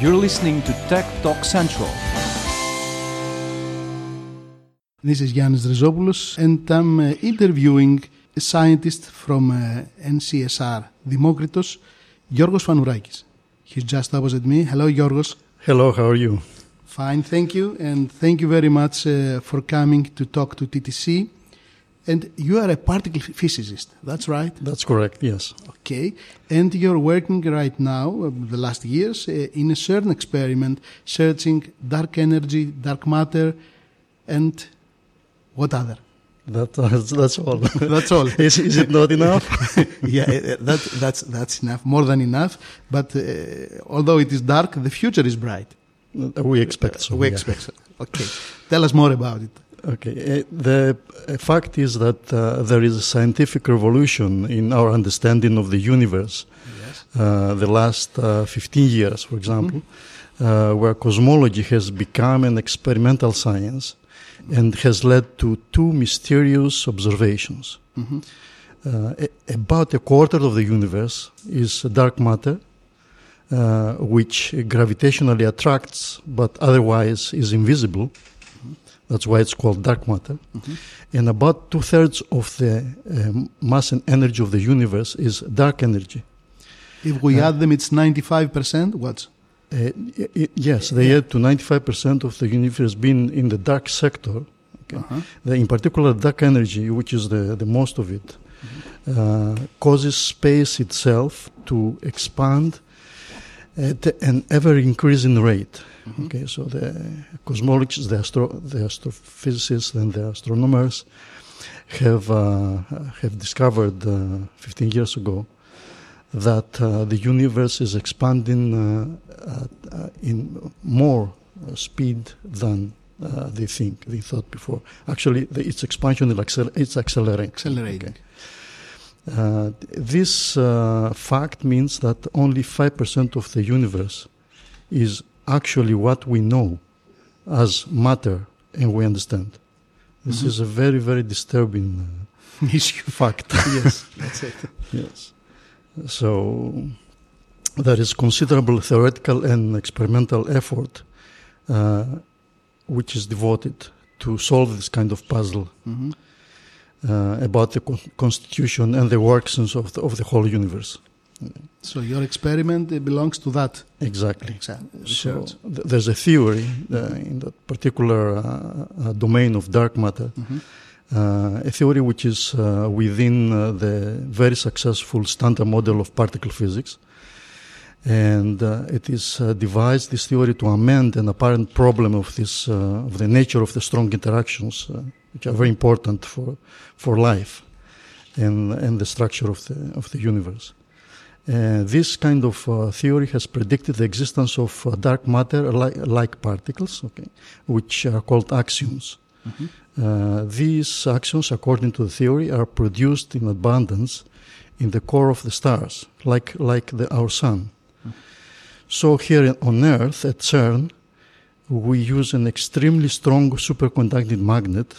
You're listening to Tech Talk Central. This is Yanis Rizopoulos, and I'm uh, interviewing a scientist from uh, NCSR, Demokritos, Giorgos Fanourakis. He's just opposite me. Hello, Giorgos. Hello, how are you? Fine, thank you, and thank you very much uh, for coming to talk to TTC. And you are a particle physicist, that's right? That's correct, yes. Okay, and you're working right now, uh, the last years, uh, in a certain experiment searching dark energy, dark matter, and what other? That, that's, that's all. That's all. is, is it not enough? yeah, uh, that, that's, that's enough, more than enough. But uh, although it is dark, the future is bright. we expect so. We yeah. expect so. Okay, tell us more about it. Okay, uh, the uh, fact is that uh, there is a scientific revolution in our understanding of the universe. Yes. Uh, the last uh, 15 years, for example, uh, where cosmology has become an experimental science and has led to two mysterious observations. Mhm. Uh, a- about a quarter of the universe is dark matter, uh, which gravitationally attracts but otherwise is invisible. That's why it's called dark matter. Mhm. And about two thirds of the um, mass and energy of the universe is dark energy. If we Uh, add them, it's 95%. What? Uh, yes, they add to 95% of the universe being in the dark sector. Okay. Uh-huh. The, in particular, dark energy, which is the, the most of it, uh, causes space itself to expand at an ever increasing rate. Mhm. Okay, so the cosmologists, the, astro- the astrophysicists, and the astronomers have uh, have discovered uh, 15 years ago that uh, the universe is expanding uh, uh, in more speed than uh, they think they thought before. Actually, the, its expansion is accel- it's accelerating. Accelerating. Uh, this uh, fact means that only 5% of the universe is actually what we know as matter and we understand. This Mhm. is a very, very disturbing Issue. uh, fact. yes, that's it. yes. So there is considerable theoretical and experimental effort uh, which is devoted to solve this kind of puzzle Mhm. uh, about the con- constitution and the workings of the, of the whole universe. So your experiment belongs to that Exactly. exact So th- there's a theory uh, in that particular uh, uh, domain of dark matter, Mhm. uh, a theory which is uh, within uh, the very successful standard model of particle physics. And uh, it is uh, devised this theory to amend an apparent problem of this uh, of the nature of the strong interactions, uh, which are very important for for life and and the structure of the of the universe. Uh, this kind of uh, theory has predicted the existence of uh, dark matter like, like particles, okay, which are called axions. Mhm. Uh, these axions, according to the theory, are produced in abundance in the core of the stars, like like the, our sun. So here on Earth at CERN, we use an extremely strong superconducting magnet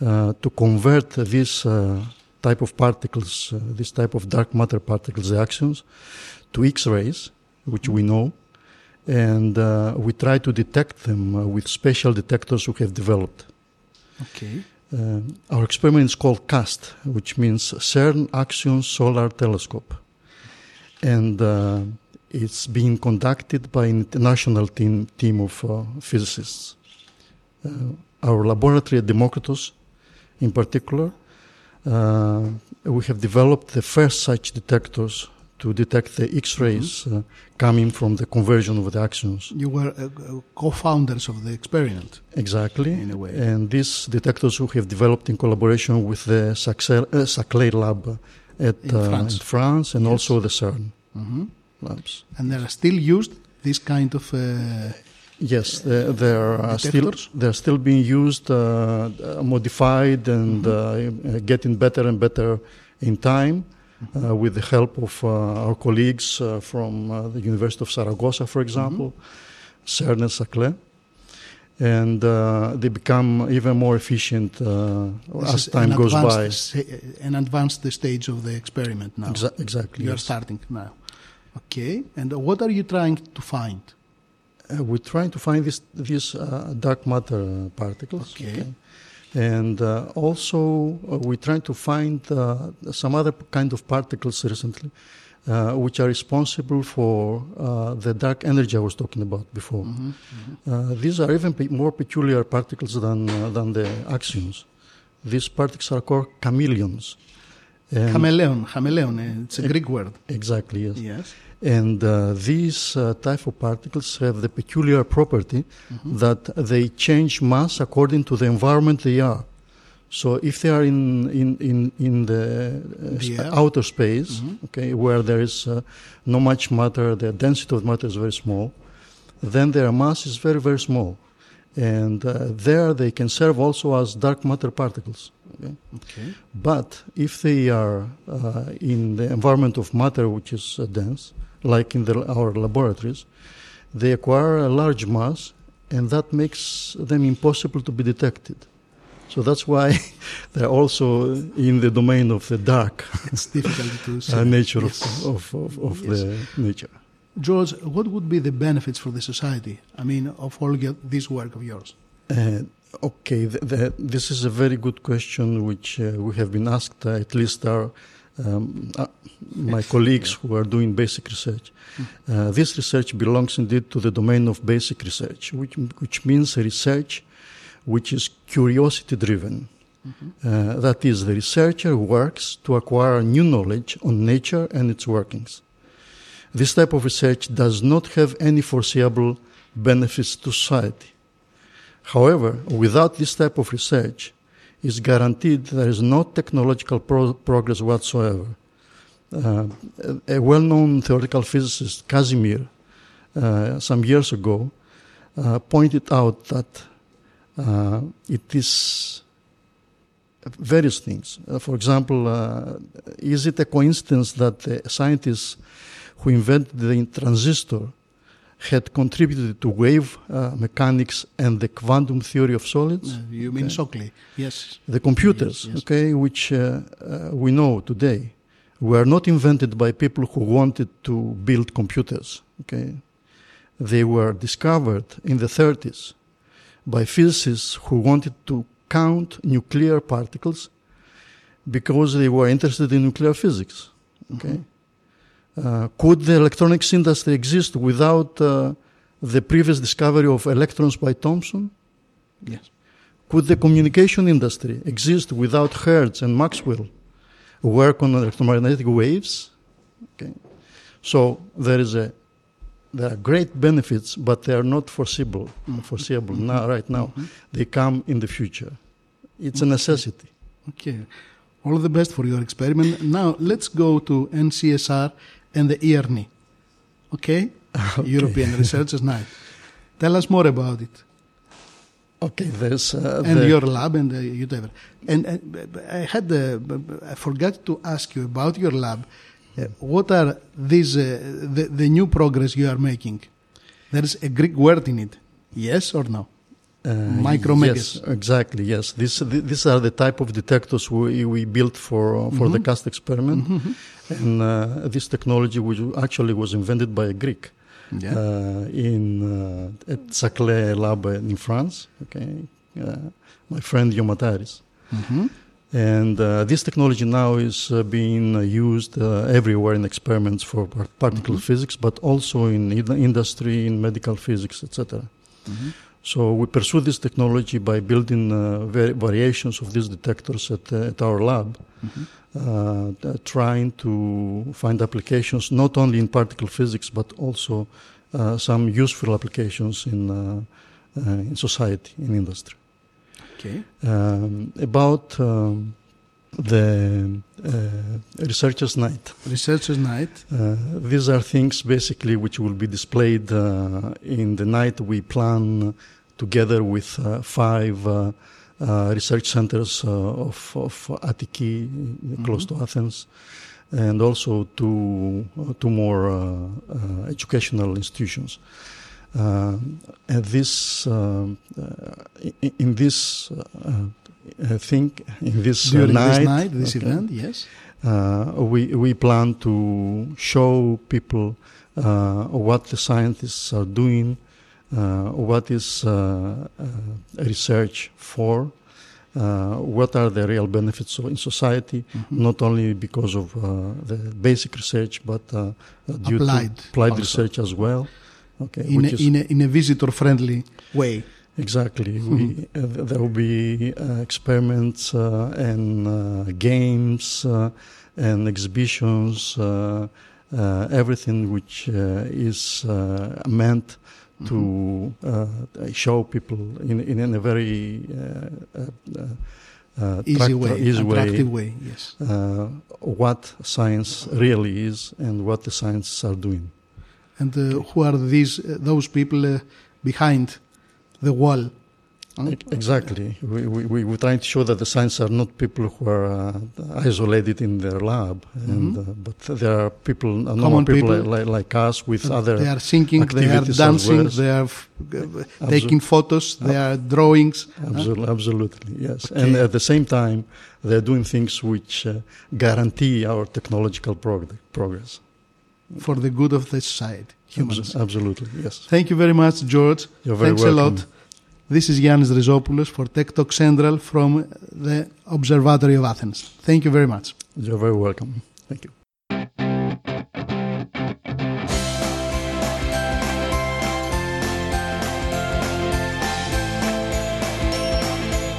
uh, to convert this uh, type of particles, uh, this type of dark matter particles, the axions, to X-rays, which we know, and uh, we try to detect them uh, with special detectors we have developed. Okay. Uh, our experiment is called CAST, which means CERN Axion Solar Telescope. And uh, it's being conducted by an international team, team of uh, physicists. Our laboratory at Demokritos, in particular, we have developed the first such detectors to detect the X-rays uh, coming from the conversion of the axions. You were uh, uh, co-founders of the experiment Exactly. in a way. And these detectors we have developed in collaboration with the Saclay, uh, Saclay lab at In uh, France. in France and Yes. also the CERN Mhm. labs. And they are still used, this kind of... Yes, they, they are uh, still they are still being used, uh, uh, modified, and Mm-hmm. uh, uh, getting better and better in time. Mm-hmm. Uh, with the help of uh, our colleagues uh, from uh, the University of Saragossa, for example, CERN and Saclay. And uh, they become even more efficient uh, as time goes by. advanced sta- an advanced stage of the experiment now. Exa- exactly. You are yes. starting now. Okay. And what are you trying to find? Uh, we're trying to find this, these uh, dark matter particles. Okay. And uh, also, uh, we're trying to find uh, some other kind of particles recently, uh, which are responsible for uh, the dark energy I was talking about before. Mhm, mhm. Uh, these are even pe- more peculiar particles than, uh, than the axions. These particles are called chameleons. And- Chameleon, chameleon, uh, it's a Greek word. Exactly, yes. Yes. And uh, these uh, type of particles have the peculiar property Mhm. that they change mass according to the environment they are. So if they are in in in, in the, uh, The sp- outer space, Mhm. okay, where there is uh, not much matter, the density of matter is very small, then their mass is very very small, and uh, there they can serve also as dark matter particles. Okay? Okay. But if they are uh, in the environment of matter which is uh, dense, like in the, our laboratories, they acquire a large mass, and that makes them impossible to be detected. So that's why they're also in the domain of the dark It's difficult to uh, nature Yes. of, of, of, of Yes. the nature. George, what would be the benefits for the society? I mean, of all this work of yours. Uh, okay, the, the, this is a very good question which uh, we have been asked, uh, at least our, um, uh, my colleagues who are doing basic research. Uh, this research belongs indeed to the domain of basic research, which, which means a research which is curiosity driven. Uh, that is, the researcher works to acquire new knowledge on nature and its workings. This type of research does not have any foreseeable benefits to society. However, without this type of research, it's guaranteed there is no technological pro- progress whatsoever. Uh, a, a well-known theoretical physicist, Casimir, uh, some years ago, uh, pointed out that uh, it is various things. Uh, for example, uh, is it a coincidence that scientists who invented the transistor had contributed to wave uh, mechanics and the quantum theory of solids? Uh, you mean Okay. Shockley? Yes. The computers, Yes, yes. okay, which uh, uh, we know today, were not invented by people who wanted to build computers. Okay, they were discovered in the 30s by physicists who wanted to count nuclear particles because they were interested in nuclear physics. Okay, uh, could the electronics industry exist without uh, the previous discovery of electrons by Thomson? Yes. Could the communication industry exist without Hertz and Maxwell work on electromagnetic waves? Okay. So there is a there are great benefits, but they are not foreseeable. Mhm. Foreseeable Mhm. now, right now. Mhm. They come in the future. It's a necessity. Okay. All the best for your experiment. Now let's go to NCSR and the ERNI. Okay? Okay. European Researchers Night. Tell us more about it. Okay, there's uh, and the- your lab and uh, whatever. And uh, I had uh, I forgot to ask you about your lab. Uh, what are these uh, the, the new progress you are making? There is a Greek word in it. Yes or no? Uh, Micromegas. Yes, exactly. Yes, this, th- these are the type of detectors we, we built for for the Mhm. CAST experiment, Mhm. and uh, this technology, which actually was invented by a Greek Yeah. uh, in uh, at Saclay lab in France. Okay, uh, my friend Giomataris. Mhm. And uh, this technology now is uh, being used uh, everywhere in experiments for par- particle Mhm. physics, but also in- industry, in medical physics, etc. So we pursue this technology by building uh, vari- variations of these detectors at, uh, at our lab, Mhm. uh, trying to find applications not only in particle physics but also uh, some useful applications in uh, uh, in society, in industry. Okay. Um, about um, the uh, researchers' night. Researchers Night. Uh, these are things basically which will be displayed uh, in the night we plan together with uh, five uh, uh, research centers uh, of, of Attiki, uh, close to Athens, and also two, two more uh, uh, educational institutions. Uh, and this, uh, in, in this uh, uh, thing, in this During night, this night, this okay, event, yes. uh, we we plan to show people uh, what the scientists are doing uh, what is uh, uh, research for, uh, what are the real benefits in society, Mm-hmm. not only because of uh, the basic research, but uh, due Applied to applied also. research as well. Okay, in, a, is- in, a, in a visitor friendly way. Exactly. We, uh, there will be uh, experiments uh, and uh, games uh, and exhibitions, uh, everything which uh, is uh, meant to uh, show people in, in, a very Easy way, easy attractive way way, yes. uh, what science really is and what the scientists are doing. And uh, who are these uh, those people uh, behind the wall? Exactly. We, we, we, we try to show that the scientists are not people who are uh, isolated in their lab, and, uh, but there are people, uh, normal Common people, people. Like, like us with other. they are singing, they are dancing, well. they are f- uh, taking photos, they are drawings. Absolutely, absolutely, yes. Okay. And at the same time, they're doing things which uh, guarantee our technological prog- progress. for the good of the society, humans. Absolutely, yes. Thank you very much, George. You're very Thanks welcome. a lot. This is Yannis Rizopoulos for Tech Talk Central from the Observatory of Athens. Thank you very much. You're very welcome. Thank you.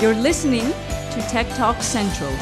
You're listening to Tech Talk Central.